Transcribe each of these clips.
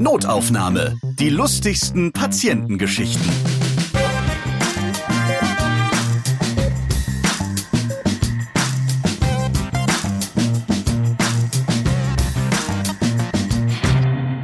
Notaufnahme. Die lustigsten Patientengeschichten.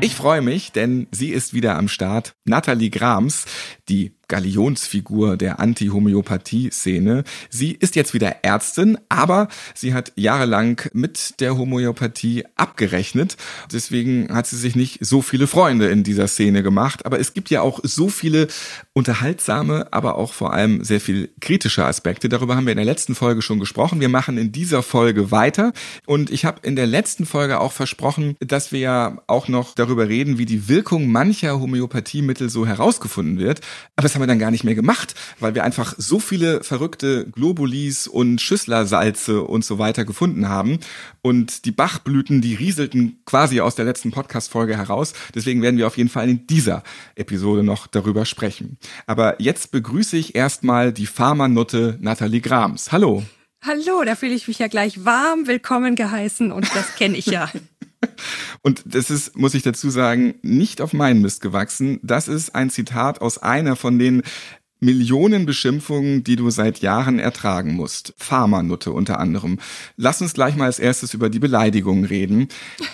Ich freue mich, denn sie ist wieder am Start. Nathalie Grams, die Galionsfigur der Anti-Homöopathie-Szene. Sie ist jetzt wieder Ärztin, aber sie hat jahrelang mit der Homöopathie abgerechnet. Deswegen hat sie sich nicht so viele Freunde in dieser Szene gemacht. Aber es gibt ja auch so viele unterhaltsame, aber auch vor allem sehr viel kritische Aspekte. Darüber haben wir in der letzten Folge schon gesprochen. Wir machen in dieser Folge weiter. Und ich habe in der letzten Folge auch versprochen, dass wir ja auch noch darüber reden, wie die Wirkung mancher Homöopathiemittel so herausgefunden wird. Aber das haben wir dann gar nicht mehr gemacht, weil wir einfach so viele verrückte Globulis und Schüsslersalze und so weiter gefunden haben. Und die Bachblüten, die rieselten quasi aus der letzten Podcast-Folge heraus. Deswegen werden wir auf jeden Fall in dieser Episode noch darüber sprechen. Aber jetzt begrüße ich erstmal die Pharmanutte Nathalie Grams. Hallo. Hallo, da fühle ich mich ja gleich warm willkommen geheißen und das kenne ich ja. Und das ist, muss ich dazu sagen, nicht auf meinen Mist gewachsen. Das ist ein Zitat aus einer von den Millionen Beschimpfungen, die du seit Jahren ertragen musst. Pharmanutte unter anderem. Lass uns gleich mal als erstes über die Beleidigungen reden.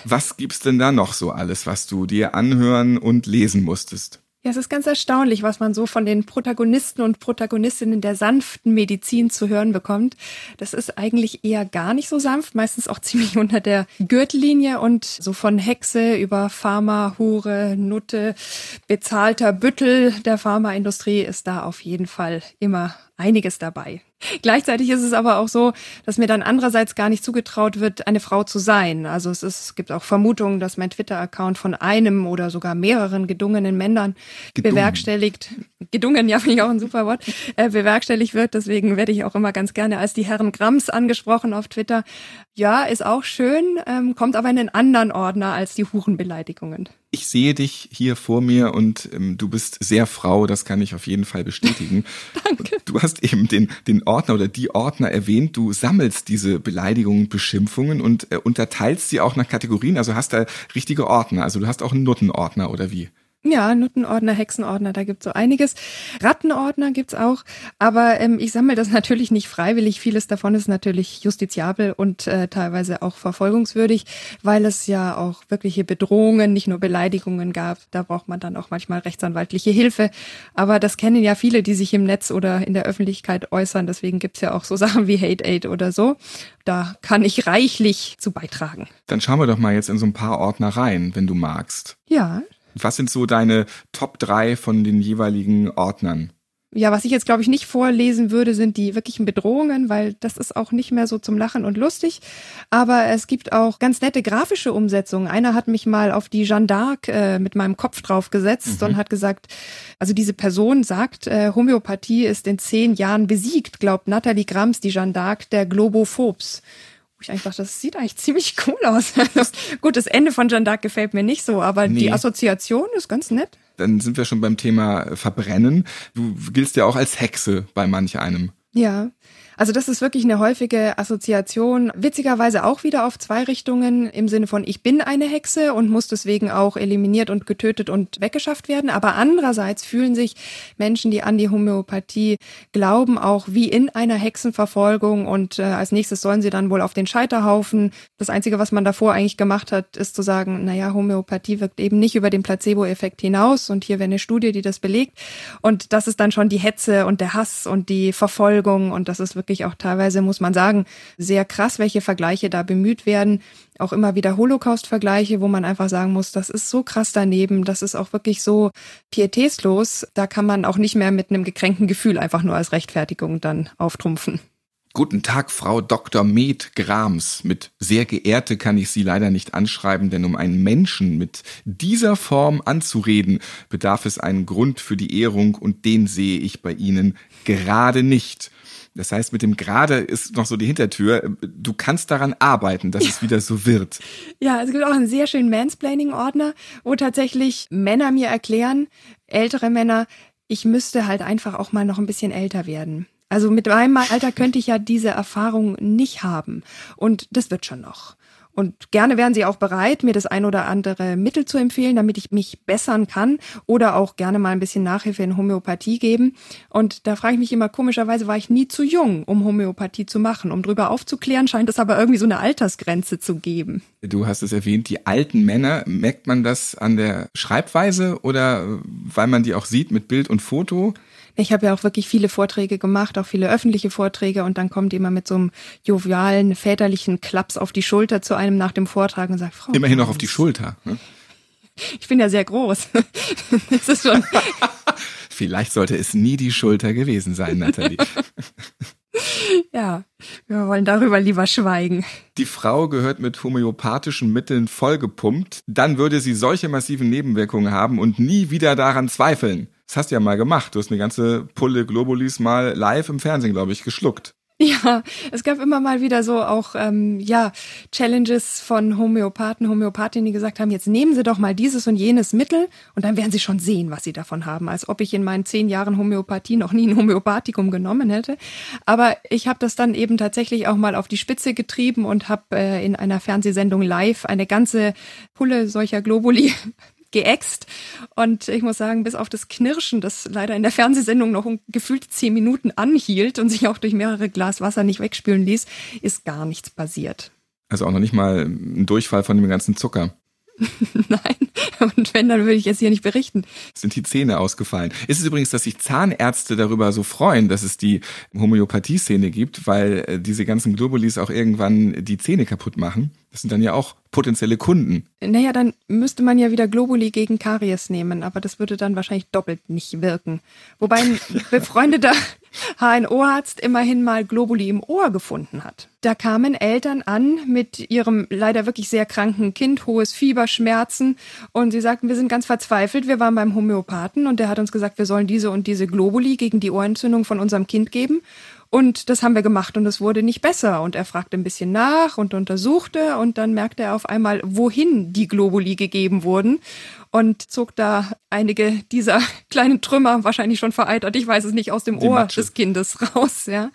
Was gibt's denn da noch so alles, was du dir anhören und lesen musstest? Ja, es ist ganz erstaunlich, was man so von den Protagonisten und Protagonistinnen der sanften Medizin zu hören bekommt. Das ist eigentlich eher gar nicht so sanft, meistens auch ziemlich unter der Gürtellinie und so von Hexe über Pharma, Hure, Nutte, bezahlter Büttel der Pharmaindustrie ist da auf jeden Fall immer einiges dabei. Gleichzeitig ist es aber auch so, dass mir dann andererseits gar nicht zugetraut wird, eine Frau zu sein. Also es, ist, es gibt auch Vermutungen, dass mein Twitter-Account von einem oder sogar mehreren gedungenen Männern Gedungen. bewerkstelligt, gedungen, ja, finde ich auch ein super Wort, äh, bewerkstelligt wird. Deswegen werde ich auch immer ganz gerne als die Herren Grams angesprochen auf Twitter. Ja, ist auch schön, ähm, kommt aber in einen anderen Ordner als die Hurenbeleidigungen. Ich sehe dich hier vor mir und ähm, du bist sehr Frau, das kann ich auf jeden Fall bestätigen. Danke. Du hast eben den, den Ordner oder die Ordner erwähnt. Du sammelst diese Beleidigungen, Beschimpfungen und äh, unterteilst sie auch nach Kategorien. Also hast da richtige Ordner. Also du hast auch einen Nuttenordner oder wie? Ja, Nuttenordner, Hexenordner, da gibt's so einiges. Rattenordner gibt's auch, aber ähm, ich sammle das natürlich nicht freiwillig. Vieles davon ist natürlich justiziabel und äh, teilweise auch verfolgungswürdig, weil es ja auch wirkliche Bedrohungen, nicht nur Beleidigungen gab. Da braucht man dann auch manchmal rechtsanwaltliche Hilfe. Aber das kennen ja viele, die sich im Netz oder in der Öffentlichkeit äußern. Deswegen gibt's ja auch so Sachen wie Hate Aid oder so. Da kann ich reichlich zu beitragen. Dann schauen wir doch mal jetzt in so ein paar Ordner rein, wenn du magst. Ja, was sind so deine Top 3 von den jeweiligen Ordnern? Ja, was ich jetzt glaube ich nicht vorlesen würde, sind die wirklichen Bedrohungen, weil das ist auch nicht mehr so zum Lachen und lustig. Aber es gibt auch ganz nette grafische Umsetzungen. Einer hat mich mal auf die Jeanne d'Arc äh, mit meinem Kopf drauf gesetzt mhm. und hat gesagt, also diese Person sagt, äh, Homöopathie ist in zehn Jahren besiegt, glaubt Nathalie Grams, die Jeanne d'Arc der Globophobes ich eigentlich dachte, das sieht eigentlich ziemlich cool aus. Also, gut, das Ende von Jeanne d'Arc gefällt mir nicht so, aber nee. die Assoziation ist ganz nett. Dann sind wir schon beim Thema Verbrennen. Du giltst ja auch als Hexe bei manch einem. Ja, also das ist wirklich eine häufige Assoziation. Witzigerweise auch wieder auf zwei Richtungen im Sinne von ich bin eine Hexe und muss deswegen auch eliminiert und getötet und weggeschafft werden. Aber andererseits fühlen sich Menschen, die an die Homöopathie glauben, auch wie in einer Hexenverfolgung und äh, als nächstes sollen sie dann wohl auf den Scheiterhaufen. Das Einzige, was man davor eigentlich gemacht hat, ist zu sagen, naja, Homöopathie wirkt eben nicht über den Placebo-Effekt hinaus und hier wäre eine Studie, die das belegt. Und das ist dann schon die Hetze und der Hass und die Verfolgung und das ist wirklich wirklich auch teilweise, muss man sagen, sehr krass, welche Vergleiche da bemüht werden. Auch immer wieder Holocaust-Vergleiche, wo man einfach sagen muss, das ist so krass daneben, das ist auch wirklich so pietätslos. Da kann man auch nicht mehr mit einem gekränkten Gefühl einfach nur als Rechtfertigung dann auftrumpfen. Guten Tag, Frau Dr. Med Grams. Mit sehr geehrte kann ich Sie leider nicht anschreiben, denn um einen Menschen mit dieser Form anzureden, bedarf es einen Grund für die Ehrung und den sehe ich bei Ihnen gerade nicht. Das heißt, mit dem gerade ist noch so die Hintertür. Du kannst daran arbeiten, dass ja. es wieder so wird. Ja, es gibt auch einen sehr schönen Mansplaining-Ordner, wo tatsächlich Männer mir erklären, ältere Männer, ich müsste halt einfach auch mal noch ein bisschen älter werden. Also mit meinem Alter könnte ich ja diese Erfahrung nicht haben. Und das wird schon noch. Und gerne wären sie auch bereit, mir das ein oder andere Mittel zu empfehlen, damit ich mich bessern kann oder auch gerne mal ein bisschen Nachhilfe in Homöopathie geben. Und da frage ich mich immer, komischerweise war ich nie zu jung, um Homöopathie zu machen. Um drüber aufzuklären, scheint es aber irgendwie so eine Altersgrenze zu geben. Du hast es erwähnt, die alten Männer, merkt man das an der Schreibweise oder weil man die auch sieht mit Bild und Foto? Ich habe ja auch wirklich viele Vorträge gemacht, auch viele öffentliche Vorträge und dann kommt jemand mit so einem jovialen, väterlichen Klaps auf die Schulter zu einem nach dem Vortrag und sagt, Frau. Immerhin noch auf die Schulter. Ne? Ich bin ja sehr groß. das ist schon. Vielleicht sollte es nie die Schulter gewesen sein, Nathalie. Ja, wir wollen darüber lieber schweigen. Die Frau gehört mit homöopathischen Mitteln vollgepumpt, dann würde sie solche massiven Nebenwirkungen haben und nie wieder daran zweifeln. Das hast du ja mal gemacht. Du hast eine ganze Pulle Globulis mal live im Fernsehen, glaube ich, geschluckt. Ja, es gab immer mal wieder so auch ähm, ja Challenges von Homöopathen, Homöopathinnen, die gesagt haben, jetzt nehmen Sie doch mal dieses und jenes Mittel und dann werden Sie schon sehen, was Sie davon haben. Als ob ich in meinen zehn Jahren Homöopathie noch nie ein Homöopathikum genommen hätte. Aber ich habe das dann eben tatsächlich auch mal auf die Spitze getrieben und habe äh, in einer Fernsehsendung live eine ganze Pulle solcher Globuli geäxt. Und ich muss sagen, bis auf das Knirschen, das leider in der Fernsehsendung noch gefühlt zehn Minuten anhielt und sich auch durch mehrere Glas Wasser nicht wegspülen ließ, ist gar nichts passiert. Also auch noch nicht mal ein Durchfall von dem ganzen Zucker. Nein, und wenn, dann würde ich jetzt hier nicht berichten. Sind die Zähne ausgefallen. Ist es übrigens, dass sich Zahnärzte darüber so freuen, dass es die Homöopathie-Szene gibt, weil äh, diese ganzen Globulis auch irgendwann die Zähne kaputt machen? Das sind dann ja auch potenzielle Kunden. Naja, dann müsste man ja wieder Globuli gegen Karies nehmen, aber das würde dann wahrscheinlich doppelt nicht wirken. Wobei ein befreundeter HNO-Arzt immerhin mal Globuli im Ohr gefunden hat. Da kamen Eltern an mit ihrem leider wirklich sehr kranken Kind, hohes Fieber, Schmerzen und sie sagten, wir sind ganz verzweifelt, wir waren beim Homöopathen und der hat uns gesagt, wir sollen diese und diese Globuli gegen die Ohrentzündung von unserem Kind geben und das haben wir gemacht und es wurde nicht besser. Und er fragte ein bisschen nach und untersuchte und dann merkte er auf einmal, wohin die Globuli gegeben wurden und zog da einige dieser kleinen Trümmer, wahrscheinlich schon vereitert, ich weiß es nicht, aus dem Die Ohr Matsche. des Kindes raus, ja.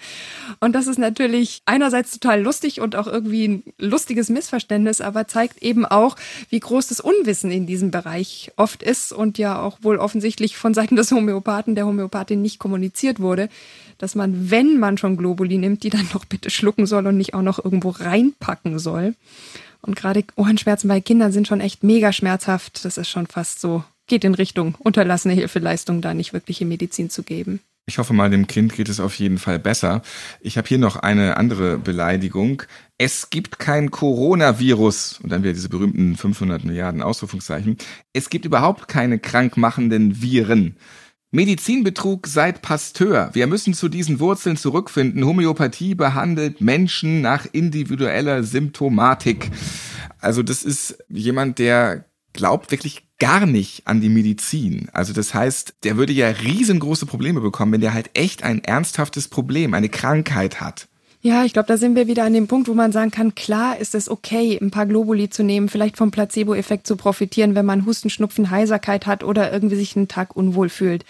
Und das ist natürlich einerseits total lustig und auch irgendwie ein lustiges Missverständnis, aber zeigt eben auch, wie groß das Unwissen in diesem Bereich oft ist und ja auch wohl offensichtlich von Seiten des Homöopathen, der Homöopathin nicht kommuniziert wurde dass man, wenn man schon Globuli nimmt, die dann doch bitte schlucken soll und nicht auch noch irgendwo reinpacken soll. Und gerade Ohrenschmerzen bei Kindern sind schon echt mega schmerzhaft. Das ist schon fast so, geht in Richtung unterlassene Hilfeleistung, da nicht wirkliche Medizin zu geben. Ich hoffe mal, dem Kind geht es auf jeden Fall besser. Ich habe hier noch eine andere Beleidigung. Es gibt kein Coronavirus. Und dann wieder diese berühmten 500 Milliarden Ausrufungszeichen. Es gibt überhaupt keine krankmachenden Viren. Medizinbetrug seit Pasteur. Wir müssen zu diesen Wurzeln zurückfinden. Homöopathie behandelt Menschen nach individueller Symptomatik. Also das ist jemand, der glaubt wirklich gar nicht an die Medizin. Also das heißt, der würde ja riesengroße Probleme bekommen, wenn der halt echt ein ernsthaftes Problem, eine Krankheit hat. Ja, ich glaube, da sind wir wieder an dem Punkt, wo man sagen kann, klar ist es okay, ein paar Globuli zu nehmen, vielleicht vom Placebo-Effekt zu profitieren, wenn man Husten, Schnupfen, Heiserkeit hat oder irgendwie sich einen Tag unwohl fühlt.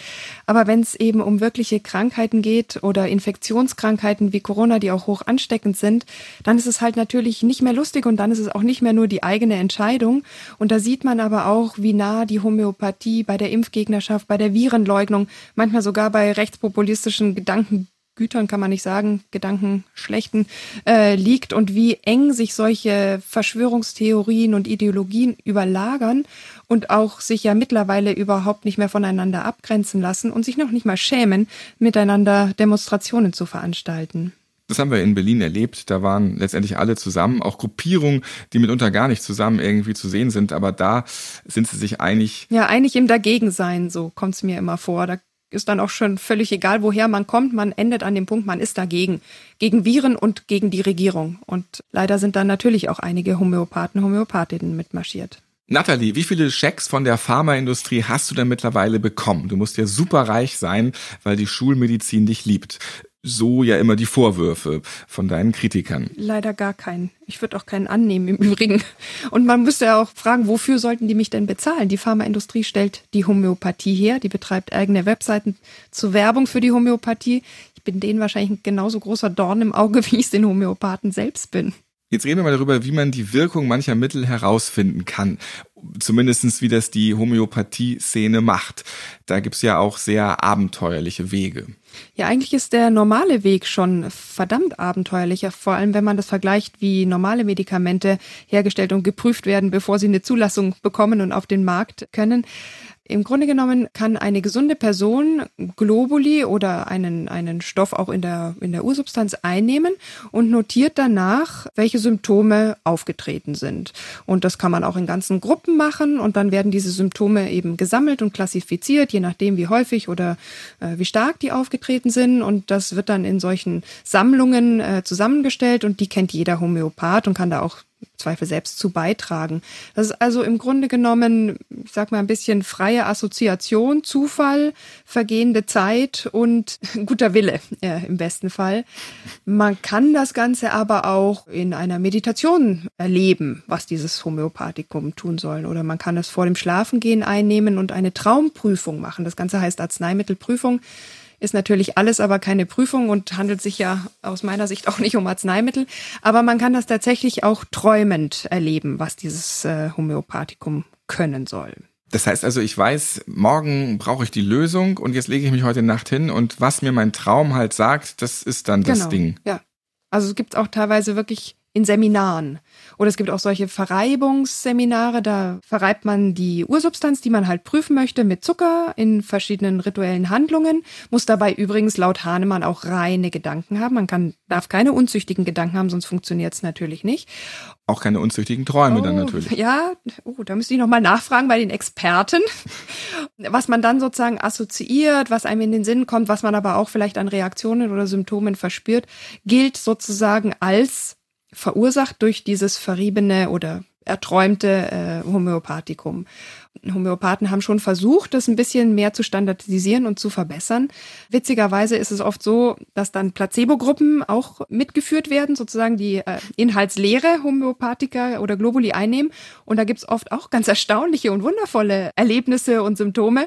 Aber wenn es eben um wirkliche Krankheiten geht oder Infektionskrankheiten wie Corona, die auch hoch ansteckend sind, dann ist es halt natürlich nicht mehr lustig und dann ist es auch nicht mehr nur die eigene Entscheidung. Und da sieht man aber auch, wie nah die Homöopathie bei der Impfgegnerschaft, bei der Virenleugnung, manchmal sogar bei rechtspopulistischen Gedanken Gütern kann man nicht sagen, Gedanken schlechten, äh, liegt und wie eng sich solche Verschwörungstheorien und Ideologien überlagern und auch sich ja mittlerweile überhaupt nicht mehr voneinander abgrenzen lassen und sich noch nicht mal schämen, miteinander Demonstrationen zu veranstalten. Das haben wir in Berlin erlebt. Da waren letztendlich alle zusammen, auch Gruppierungen, die mitunter gar nicht zusammen irgendwie zu sehen sind. Aber da sind sie sich einig. Ja, einig im Dagegensein, so kommt es mir immer vor. Da ist dann auch schon völlig egal, woher man kommt. Man endet an dem Punkt, man ist dagegen. Gegen Viren und gegen die Regierung. Und leider sind dann natürlich auch einige Homöopathen, Homöopathinnen mitmarschiert. Nathalie, wie viele Schecks von der Pharmaindustrie hast du denn mittlerweile bekommen? Du musst ja superreich sein, weil die Schulmedizin dich liebt so ja immer die Vorwürfe von deinen Kritikern. Leider gar keinen. Ich würde auch keinen annehmen im Übrigen. Und man müsste ja auch fragen, wofür sollten die mich denn bezahlen? Die Pharmaindustrie stellt die Homöopathie her, die betreibt eigene Webseiten zur Werbung für die Homöopathie. Ich bin denen wahrscheinlich ein genauso großer Dorn im Auge, wie ich es den Homöopathen selbst bin. Jetzt reden wir mal darüber, wie man die Wirkung mancher Mittel herausfinden kann. Zumindestens wie das die Homöopathie-Szene macht. Da gibt's ja auch sehr abenteuerliche Wege. Ja, eigentlich ist der normale Weg schon verdammt abenteuerlicher, vor allem wenn man das vergleicht, wie normale Medikamente hergestellt und geprüft werden, bevor sie eine Zulassung bekommen und auf den Markt können. Im Grunde genommen kann eine gesunde Person Globuli oder einen, einen Stoff auch in der, in der Ursubstanz einnehmen und notiert danach, welche Symptome aufgetreten sind. Und das kann man auch in ganzen Gruppen machen und dann werden diese Symptome eben gesammelt und klassifiziert, je nachdem wie häufig oder äh, wie stark die aufgetreten sind. Und das wird dann in solchen Sammlungen äh, zusammengestellt und die kennt jeder Homöopath und kann da auch Zweifel selbst zu beitragen. Das ist also im Grunde genommen, ich sag mal, ein bisschen freie Assoziation, Zufall, vergehende Zeit und guter Wille äh, im besten Fall. Man kann das Ganze aber auch in einer Meditation erleben, was dieses Homöopathikum tun soll. Oder man kann es vor dem Schlafengehen einnehmen und eine Traumprüfung machen. Das Ganze heißt Arzneimittelprüfung ist natürlich alles aber keine Prüfung und handelt sich ja aus meiner Sicht auch nicht um Arzneimittel. Aber man kann das tatsächlich auch träumend erleben, was dieses äh, Homöopathikum können soll. Das heißt also, ich weiß, morgen brauche ich die Lösung und jetzt lege ich mich heute Nacht hin und was mir mein Traum halt sagt, das ist dann das genau, Ding. Ja. Also es gibt auch teilweise wirklich in Seminaren. Oder es gibt auch solche Verreibungsseminare, da verreibt man die Ursubstanz, die man halt prüfen möchte, mit Zucker in verschiedenen rituellen Handlungen, muss dabei übrigens laut Hahnemann auch reine Gedanken haben. Man kann, darf keine unzüchtigen Gedanken haben, sonst funktioniert es natürlich nicht. Auch keine unzüchtigen Träume oh, dann natürlich. Ja, oh, da müsste ich nochmal nachfragen bei den Experten, was man dann sozusagen assoziiert, was einem in den Sinn kommt, was man aber auch vielleicht an Reaktionen oder Symptomen verspürt, gilt sozusagen als verursacht durch dieses verriebene oder erträumte äh, Homöopathikum. Homöopathen haben schon versucht, das ein bisschen mehr zu standardisieren und zu verbessern. Witzigerweise ist es oft so, dass dann Placebo-Gruppen auch mitgeführt werden, sozusagen die äh, inhaltsleere Homöopathika oder Globuli einnehmen. Und da gibt's oft auch ganz erstaunliche und wundervolle Erlebnisse und Symptome.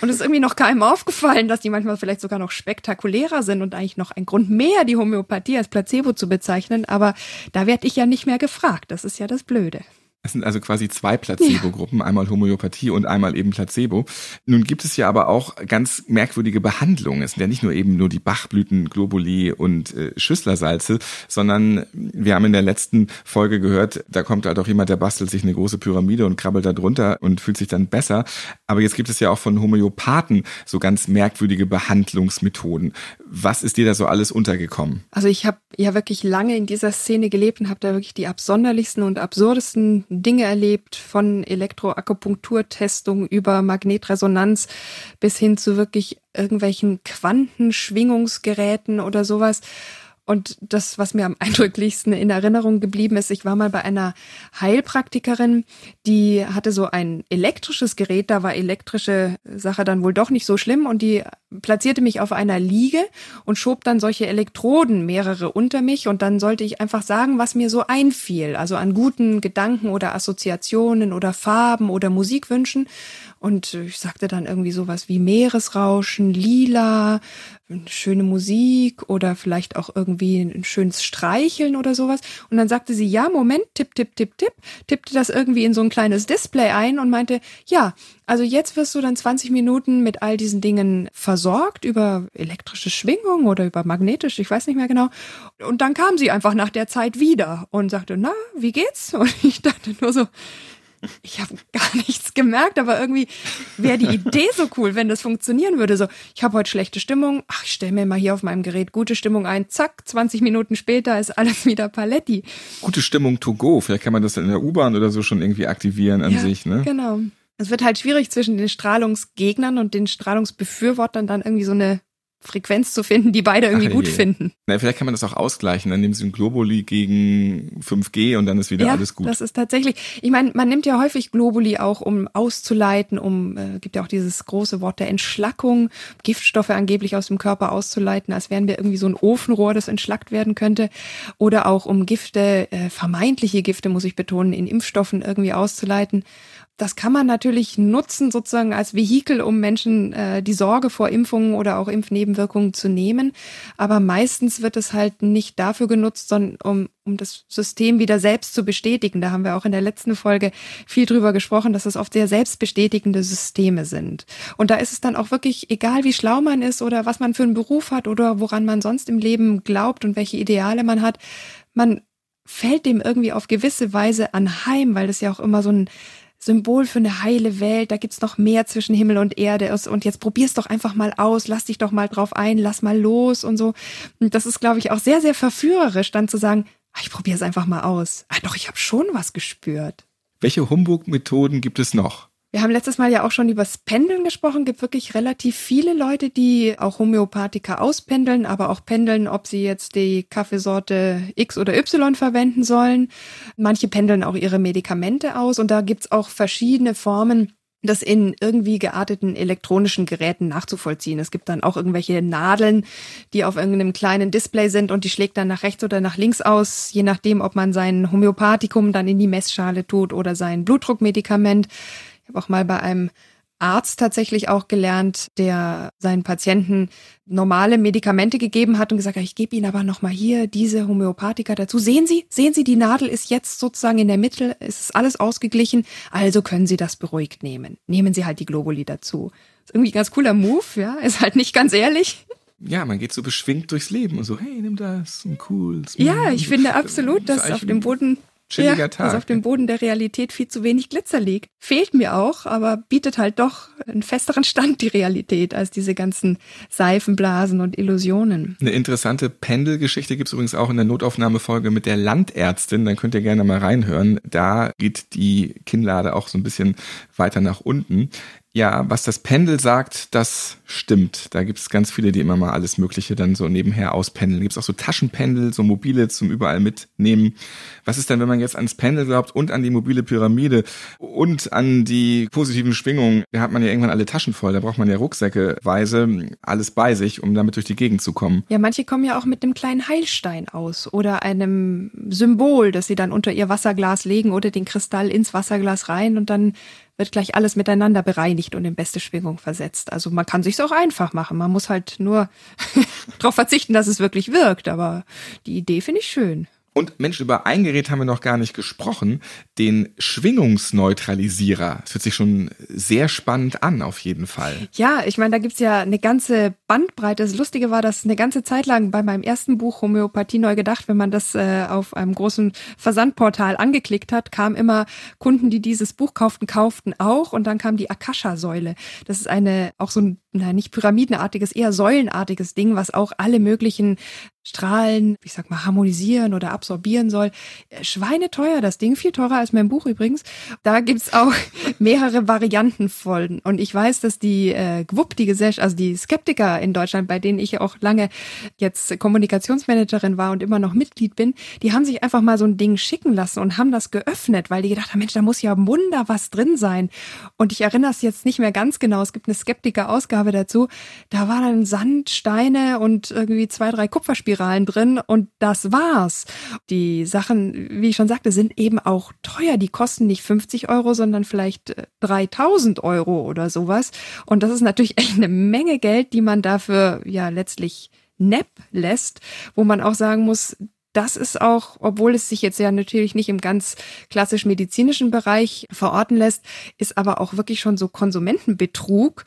Und es ist irgendwie noch keinem aufgefallen, dass die manchmal vielleicht sogar noch spektakulärer sind und eigentlich noch ein Grund mehr, die Homöopathie als Placebo zu bezeichnen. Aber da werde ich ja nicht mehr gefragt. Das ist ja das Blöde. Es sind also quasi zwei Placebo-Gruppen, ja. einmal Homöopathie und einmal eben Placebo. Nun gibt es ja aber auch ganz merkwürdige Behandlungen. Es sind ja nicht nur eben nur die Bachblüten, Globuli und äh, Schüsslersalze, sondern wir haben in der letzten Folge gehört, da kommt halt auch jemand, der bastelt sich eine große Pyramide und krabbelt da drunter und fühlt sich dann besser. Aber jetzt gibt es ja auch von Homöopathen so ganz merkwürdige Behandlungsmethoden. Was ist dir da so alles untergekommen? Also ich habe ja wirklich lange in dieser Szene gelebt und habe da wirklich die absonderlichsten und absurdesten Dinge erlebt, von Elektroakupunkturtestung über Magnetresonanz bis hin zu wirklich irgendwelchen Quantenschwingungsgeräten oder sowas. Und das, was mir am eindrücklichsten in Erinnerung geblieben ist, ich war mal bei einer Heilpraktikerin, die hatte so ein elektrisches Gerät, da war elektrische Sache dann wohl doch nicht so schlimm und die platzierte mich auf einer Liege und schob dann solche Elektroden mehrere unter mich und dann sollte ich einfach sagen, was mir so einfiel, also an guten Gedanken oder Assoziationen oder Farben oder Musikwünschen. Und ich sagte dann irgendwie sowas wie Meeresrauschen, Lila, schöne Musik oder vielleicht auch irgendwie ein schönes Streicheln oder sowas. Und dann sagte sie, ja, Moment, tipp, tipp, tipp, tipp, tippte das irgendwie in so ein kleines Display ein und meinte, ja, also jetzt wirst du dann 20 Minuten mit all diesen Dingen versorgt über elektrische Schwingung oder über magnetische, ich weiß nicht mehr genau. Und dann kam sie einfach nach der Zeit wieder und sagte, na, wie geht's? Und ich dachte nur so, ich habe gar nichts gemerkt, aber irgendwie wäre die Idee so cool, wenn das funktionieren würde. So, ich habe heute schlechte Stimmung, ach, ich stelle mir mal hier auf meinem Gerät gute Stimmung ein, zack, 20 Minuten später ist alles wieder Paletti. Gute Stimmung to go, vielleicht kann man das in der U-Bahn oder so schon irgendwie aktivieren an ja, sich, ne? Genau. Es wird halt schwierig zwischen den Strahlungsgegnern und den Strahlungsbefürwortern dann irgendwie so eine Frequenz zu finden, die beide irgendwie Ach, gut je. finden. Na, vielleicht kann man das auch ausgleichen. Dann nehmen sie ein Globuli gegen 5G und dann ist wieder ja, alles gut. Das ist tatsächlich. Ich meine, man nimmt ja häufig Globuli auch, um auszuleiten, um äh, gibt ja auch dieses große Wort der Entschlackung, Giftstoffe angeblich aus dem Körper auszuleiten, als wären wir irgendwie so ein Ofenrohr, das entschlackt werden könnte, oder auch um Gifte, äh, vermeintliche Gifte, muss ich betonen, in Impfstoffen irgendwie auszuleiten. Das kann man natürlich nutzen, sozusagen als Vehikel, um Menschen äh, die Sorge vor Impfungen oder auch Impfnebenwirkungen zu nehmen. Aber meistens wird es halt nicht dafür genutzt, sondern um, um das System wieder selbst zu bestätigen. Da haben wir auch in der letzten Folge viel drüber gesprochen, dass es oft sehr selbstbestätigende Systeme sind. Und da ist es dann auch wirklich egal, wie schlau man ist oder was man für einen Beruf hat oder woran man sonst im Leben glaubt und welche Ideale man hat. Man fällt dem irgendwie auf gewisse Weise anheim, weil das ja auch immer so ein Symbol für eine heile Welt, da gibt's noch mehr zwischen Himmel und Erde und jetzt probier's doch einfach mal aus, lass dich doch mal drauf ein, lass mal los und so. Und das ist, glaube ich, auch sehr, sehr verführerisch, dann zu sagen, ach, ich probier's einfach mal aus. Ach doch, ich habe schon was gespürt. Welche Humbug-Methoden gibt es noch? Wir haben letztes Mal ja auch schon über das Pendeln gesprochen. Gibt wirklich relativ viele Leute, die auch Homöopathika auspendeln, aber auch pendeln, ob sie jetzt die Kaffeesorte X oder Y verwenden sollen. Manche pendeln auch ihre Medikamente aus und da gibt's auch verschiedene Formen, das in irgendwie gearteten elektronischen Geräten nachzuvollziehen. Es gibt dann auch irgendwelche Nadeln, die auf irgendeinem kleinen Display sind und die schlägt dann nach rechts oder nach links aus, je nachdem, ob man sein Homöopathikum dann in die Messschale tut oder sein Blutdruckmedikament habe auch mal bei einem Arzt tatsächlich auch gelernt, der seinen Patienten normale Medikamente gegeben hat und gesagt hat, ich gebe Ihnen aber nochmal hier diese Homöopathika dazu. Sehen Sie, sehen Sie, die Nadel ist jetzt sozusagen in der Mitte, es ist alles ausgeglichen, also können Sie das beruhigt nehmen. Nehmen Sie halt die Globuli dazu. Ist irgendwie ein ganz cooler Move, ja, ist halt nicht ganz ehrlich. Ja, man geht so beschwingt durchs Leben und so, hey, nimm das, ein cool. Ja, ich finde absolut, dass auf dem Boden chilliger ja, Tag. Dass auf dem Boden der Realität viel zu wenig Glitzer liegt. Fehlt mir auch, aber bietet halt doch einen festeren Stand die Realität als diese ganzen Seifenblasen und Illusionen. Eine interessante Pendelgeschichte gibt's übrigens auch in der Notaufnahmefolge mit der Landärztin. Dann könnt ihr gerne mal reinhören. Da geht die Kinnlade auch so ein bisschen weiter nach unten. Ja, was das Pendel sagt, das stimmt. Da gibt es ganz viele, die immer mal alles Mögliche dann so nebenher auspendeln. Gibt es auch so Taschenpendel, so mobile zum überall mitnehmen. Was ist denn, wenn man jetzt ans Pendel glaubt und an die mobile Pyramide und an die positiven Schwingungen? Da hat man ja irgendwann alle Taschen voll. Da braucht man ja Rucksäckeweise alles bei sich, um damit durch die Gegend zu kommen. Ja, manche kommen ja auch mit einem kleinen Heilstein aus oder einem Symbol, das sie dann unter ihr Wasserglas legen oder den Kristall ins Wasserglas rein und dann wird gleich alles miteinander bereinigt und in beste Schwingung versetzt. Also man kann sich's auch einfach machen. Man muss halt nur darauf verzichten, dass es wirklich wirkt. Aber die Idee finde ich schön. Und Mensch, über ein Gerät haben wir noch gar nicht gesprochen, den Schwingungsneutralisierer. Das hört sich schon sehr spannend an, auf jeden Fall. Ja, ich meine, da gibt's ja eine ganze Bandbreite. Das Lustige war, dass eine ganze Zeit lang bei meinem ersten Buch Homöopathie neu gedacht, wenn man das äh, auf einem großen Versandportal angeklickt hat, kam immer Kunden, die dieses Buch kauften, kauften auch und dann kam die Akasha-Säule. Das ist eine, auch so ein, na, nicht pyramidenartiges, eher säulenartiges Ding, was auch alle möglichen Strahlen, ich sag mal, harmonisieren oder absorbieren soll. Äh, schweineteuer, das Ding, viel teurer als mein Buch übrigens. Da gibt's auch mehrere Varianten von. Und ich weiß, dass die äh, GWUP, die Gesellschaft, also die Skeptiker in Deutschland, bei denen ich auch lange jetzt Kommunikationsmanagerin war und immer noch Mitglied bin, die haben sich einfach mal so ein Ding schicken lassen und haben das geöffnet, weil die gedacht haben, Mensch, da muss ja Wunder was drin sein. Und ich erinnere es jetzt nicht mehr ganz genau. Es gibt eine Skeptiker-Ausgabe dazu. Da war dann Sand, Steine und irgendwie zwei, drei Kupferspiele Spiralen drin und das war's. Die Sachen, wie ich schon sagte, sind eben auch teuer. Die kosten nicht 50 Euro, sondern vielleicht 3000 äh, Euro oder sowas. Und das ist natürlich echt eine Menge Geld, die man dafür ja letztlich nepp lässt, wo man auch sagen muss, das ist auch, obwohl es sich jetzt ja natürlich nicht im ganz klassisch medizinischen Bereich verorten lässt, ist aber auch wirklich schon so Konsumentenbetrug,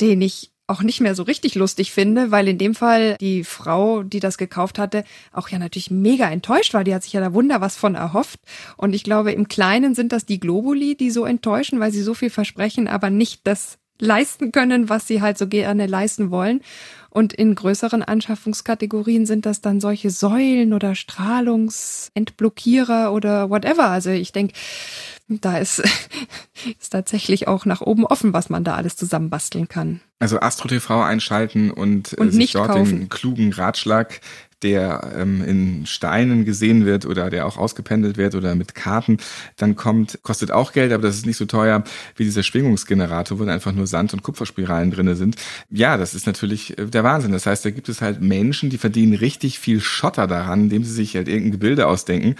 den ich auch nicht mehr so richtig lustig finde, weil in dem Fall die Frau, die das gekauft hatte, auch ja natürlich mega enttäuscht war. Die hat sich ja da wunder was von erhofft. Und ich glaube, im Kleinen sind das die Globuli, die so enttäuschen, weil sie so viel versprechen, aber nicht das leisten können, was sie halt so gerne leisten wollen. Und in größeren Anschaffungskategorien sind das dann solche Säulen oder Strahlungsentblockierer oder whatever. Also ich denke, da ist, ist tatsächlich auch nach oben offen, was man da alles zusammenbasteln kann. Also Astro TV einschalten und, und äh, sich dort kaufen. den klugen Ratschlag der ähm, in Steinen gesehen wird oder der auch ausgependelt wird oder mit Karten, dann kommt, kostet auch Geld, aber das ist nicht so teuer wie dieser Schwingungsgenerator, wo da einfach nur Sand- und Kupferspiralen drinne sind. Ja, das ist natürlich äh, der Wahnsinn. Das heißt, da gibt es halt Menschen, die verdienen richtig viel Schotter daran, indem sie sich halt irgendein Gebilde ausdenken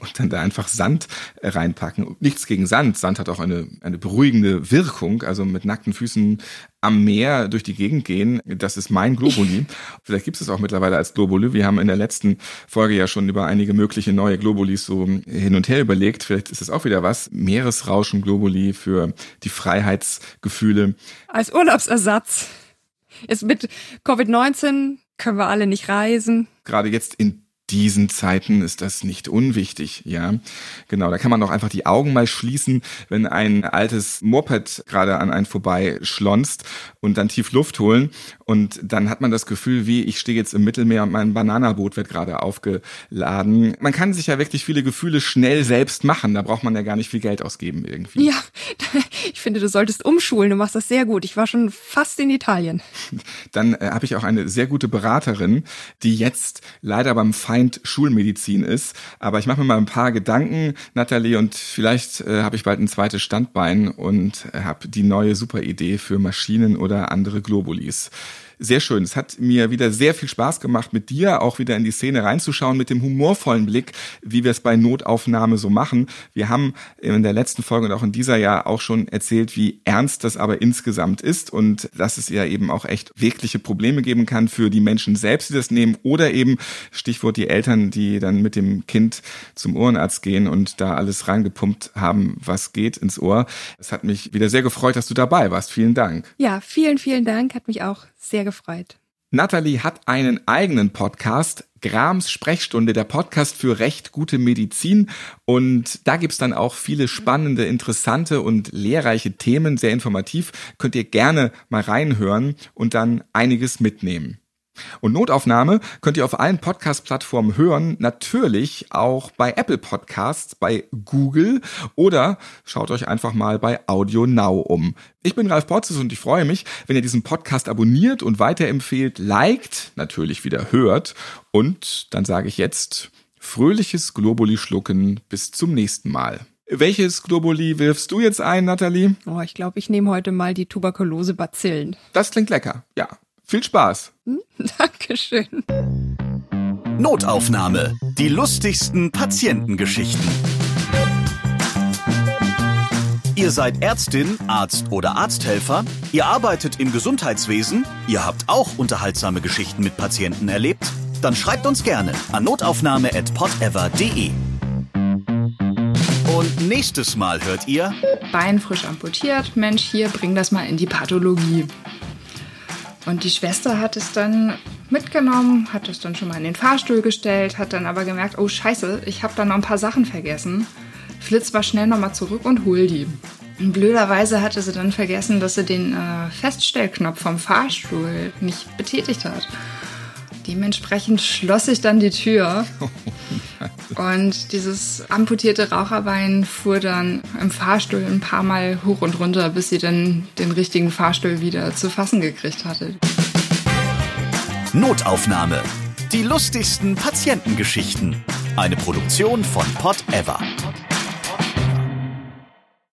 und dann da einfach Sand reinpacken. Nichts gegen Sand. Sand hat auch eine, eine beruhigende Wirkung. Also mit nackten Füßen am Meer durch die Gegend gehen, das ist mein Globuli. Vielleicht gibt es auch mittlerweile als Globuli. Wir haben in der letzten Folge ja schon über einige mögliche neue Globulis so hin und her überlegt. Vielleicht ist es auch wieder was. Meeresrauschen Globuli für die Freiheitsgefühle. Als Urlaubsersatz. Ist mit Covid-19 können wir alle nicht reisen. Gerade jetzt in diesen Zeiten ist das nicht unwichtig, ja. Genau, da kann man doch einfach die Augen mal schließen, wenn ein altes Moped gerade an einen vorbei schlonzt und dann tief Luft holen und dann hat man das Gefühl, wie ich stehe jetzt im Mittelmeer und mein Bananaboot wird gerade aufgeladen. Man kann sich ja wirklich viele Gefühle schnell selbst machen, da braucht man ja gar nicht viel Geld ausgeben irgendwie. Ja, ich finde, du solltest umschulen, du machst das sehr gut. Ich war schon fast in Italien. Dann äh, habe ich auch eine sehr gute Beraterin, die jetzt leider beim Feind Feind Schulmedizin ist. Aber ich mache mir mal ein paar Gedanken, Nathalie, und vielleicht äh, habe ich bald ein zweites Standbein und habe die neue super Idee für Maschinen oder andere Globulis sehr schön. Es hat mir wieder sehr viel Spaß gemacht, mit dir auch wieder in die Szene reinzuschauen, mit dem humorvollen Blick, wie wir es bei Notaufnahme so machen. Wir haben in der letzten Folge und auch in dieser Jahr auch schon erzählt, wie ernst das aber insgesamt ist und dass es ja eben auch echt wirkliche Probleme geben kann für die Menschen selbst, die das nehmen oder eben Stichwort die Eltern, die dann mit dem Kind zum Ohrenarzt gehen und da alles reingepumpt haben, was geht ins Ohr. Es hat mich wieder sehr gefreut, dass du dabei warst. Vielen Dank. Ja, vielen, vielen Dank. Hat mich auch sehr gefreut. Nathalie hat einen eigenen Podcast, Grams Sprechstunde, der Podcast für recht gute Medizin. Und da gibt's dann auch viele spannende, interessante und lehrreiche Themen, sehr informativ. Könnt ihr gerne mal reinhören und dann einiges mitnehmen. Und Notaufnahme könnt ihr auf allen Podcast-Plattformen hören, natürlich auch bei Apple Podcasts, bei Google oder schaut euch einfach mal bei Audio Now um. Ich bin Ralf Potzus und ich freue mich, wenn ihr diesen Podcast abonniert und weiterempfehlt, liked, natürlich wieder hört und dann sage ich jetzt fröhliches Globuli-Schlucken bis zum nächsten Mal. Welches Globuli wirfst du jetzt ein, Nathalie? Oh, ich glaube, ich nehme heute mal die Tuberkulose-Bazillen. Das klingt lecker, ja. Viel Spaß. Hm? Dankeschön. Notaufnahme. Die lustigsten Patientengeschichten. Ihr seid Ärztin, Arzt oder Arzthelfer, ihr arbeitet im Gesundheitswesen, ihr habt auch unterhaltsame Geschichten mit Patienten erlebt, dann schreibt uns gerne an notaufnahme@podever.de. Und nächstes Mal hört ihr Bein frisch amputiert, Mensch, hier bring das mal in die Pathologie. Und die Schwester hat es dann mitgenommen, hat es dann schon mal in den Fahrstuhl gestellt, hat dann aber gemerkt, oh scheiße, ich habe da noch ein paar Sachen vergessen. Flitz war schnell nochmal zurück und hol die. Blöderweise hatte sie dann vergessen, dass sie den äh, Feststellknopf vom Fahrstuhl nicht betätigt hat. Dementsprechend schloss ich dann die Tür und dieses amputierte Raucherbein fuhr dann im Fahrstuhl ein paar Mal hoch und runter, bis sie dann den richtigen Fahrstuhl wieder zu fassen gekriegt hatte. Notaufnahme. Die lustigsten Patientengeschichten. Eine Produktion von Pot Ever.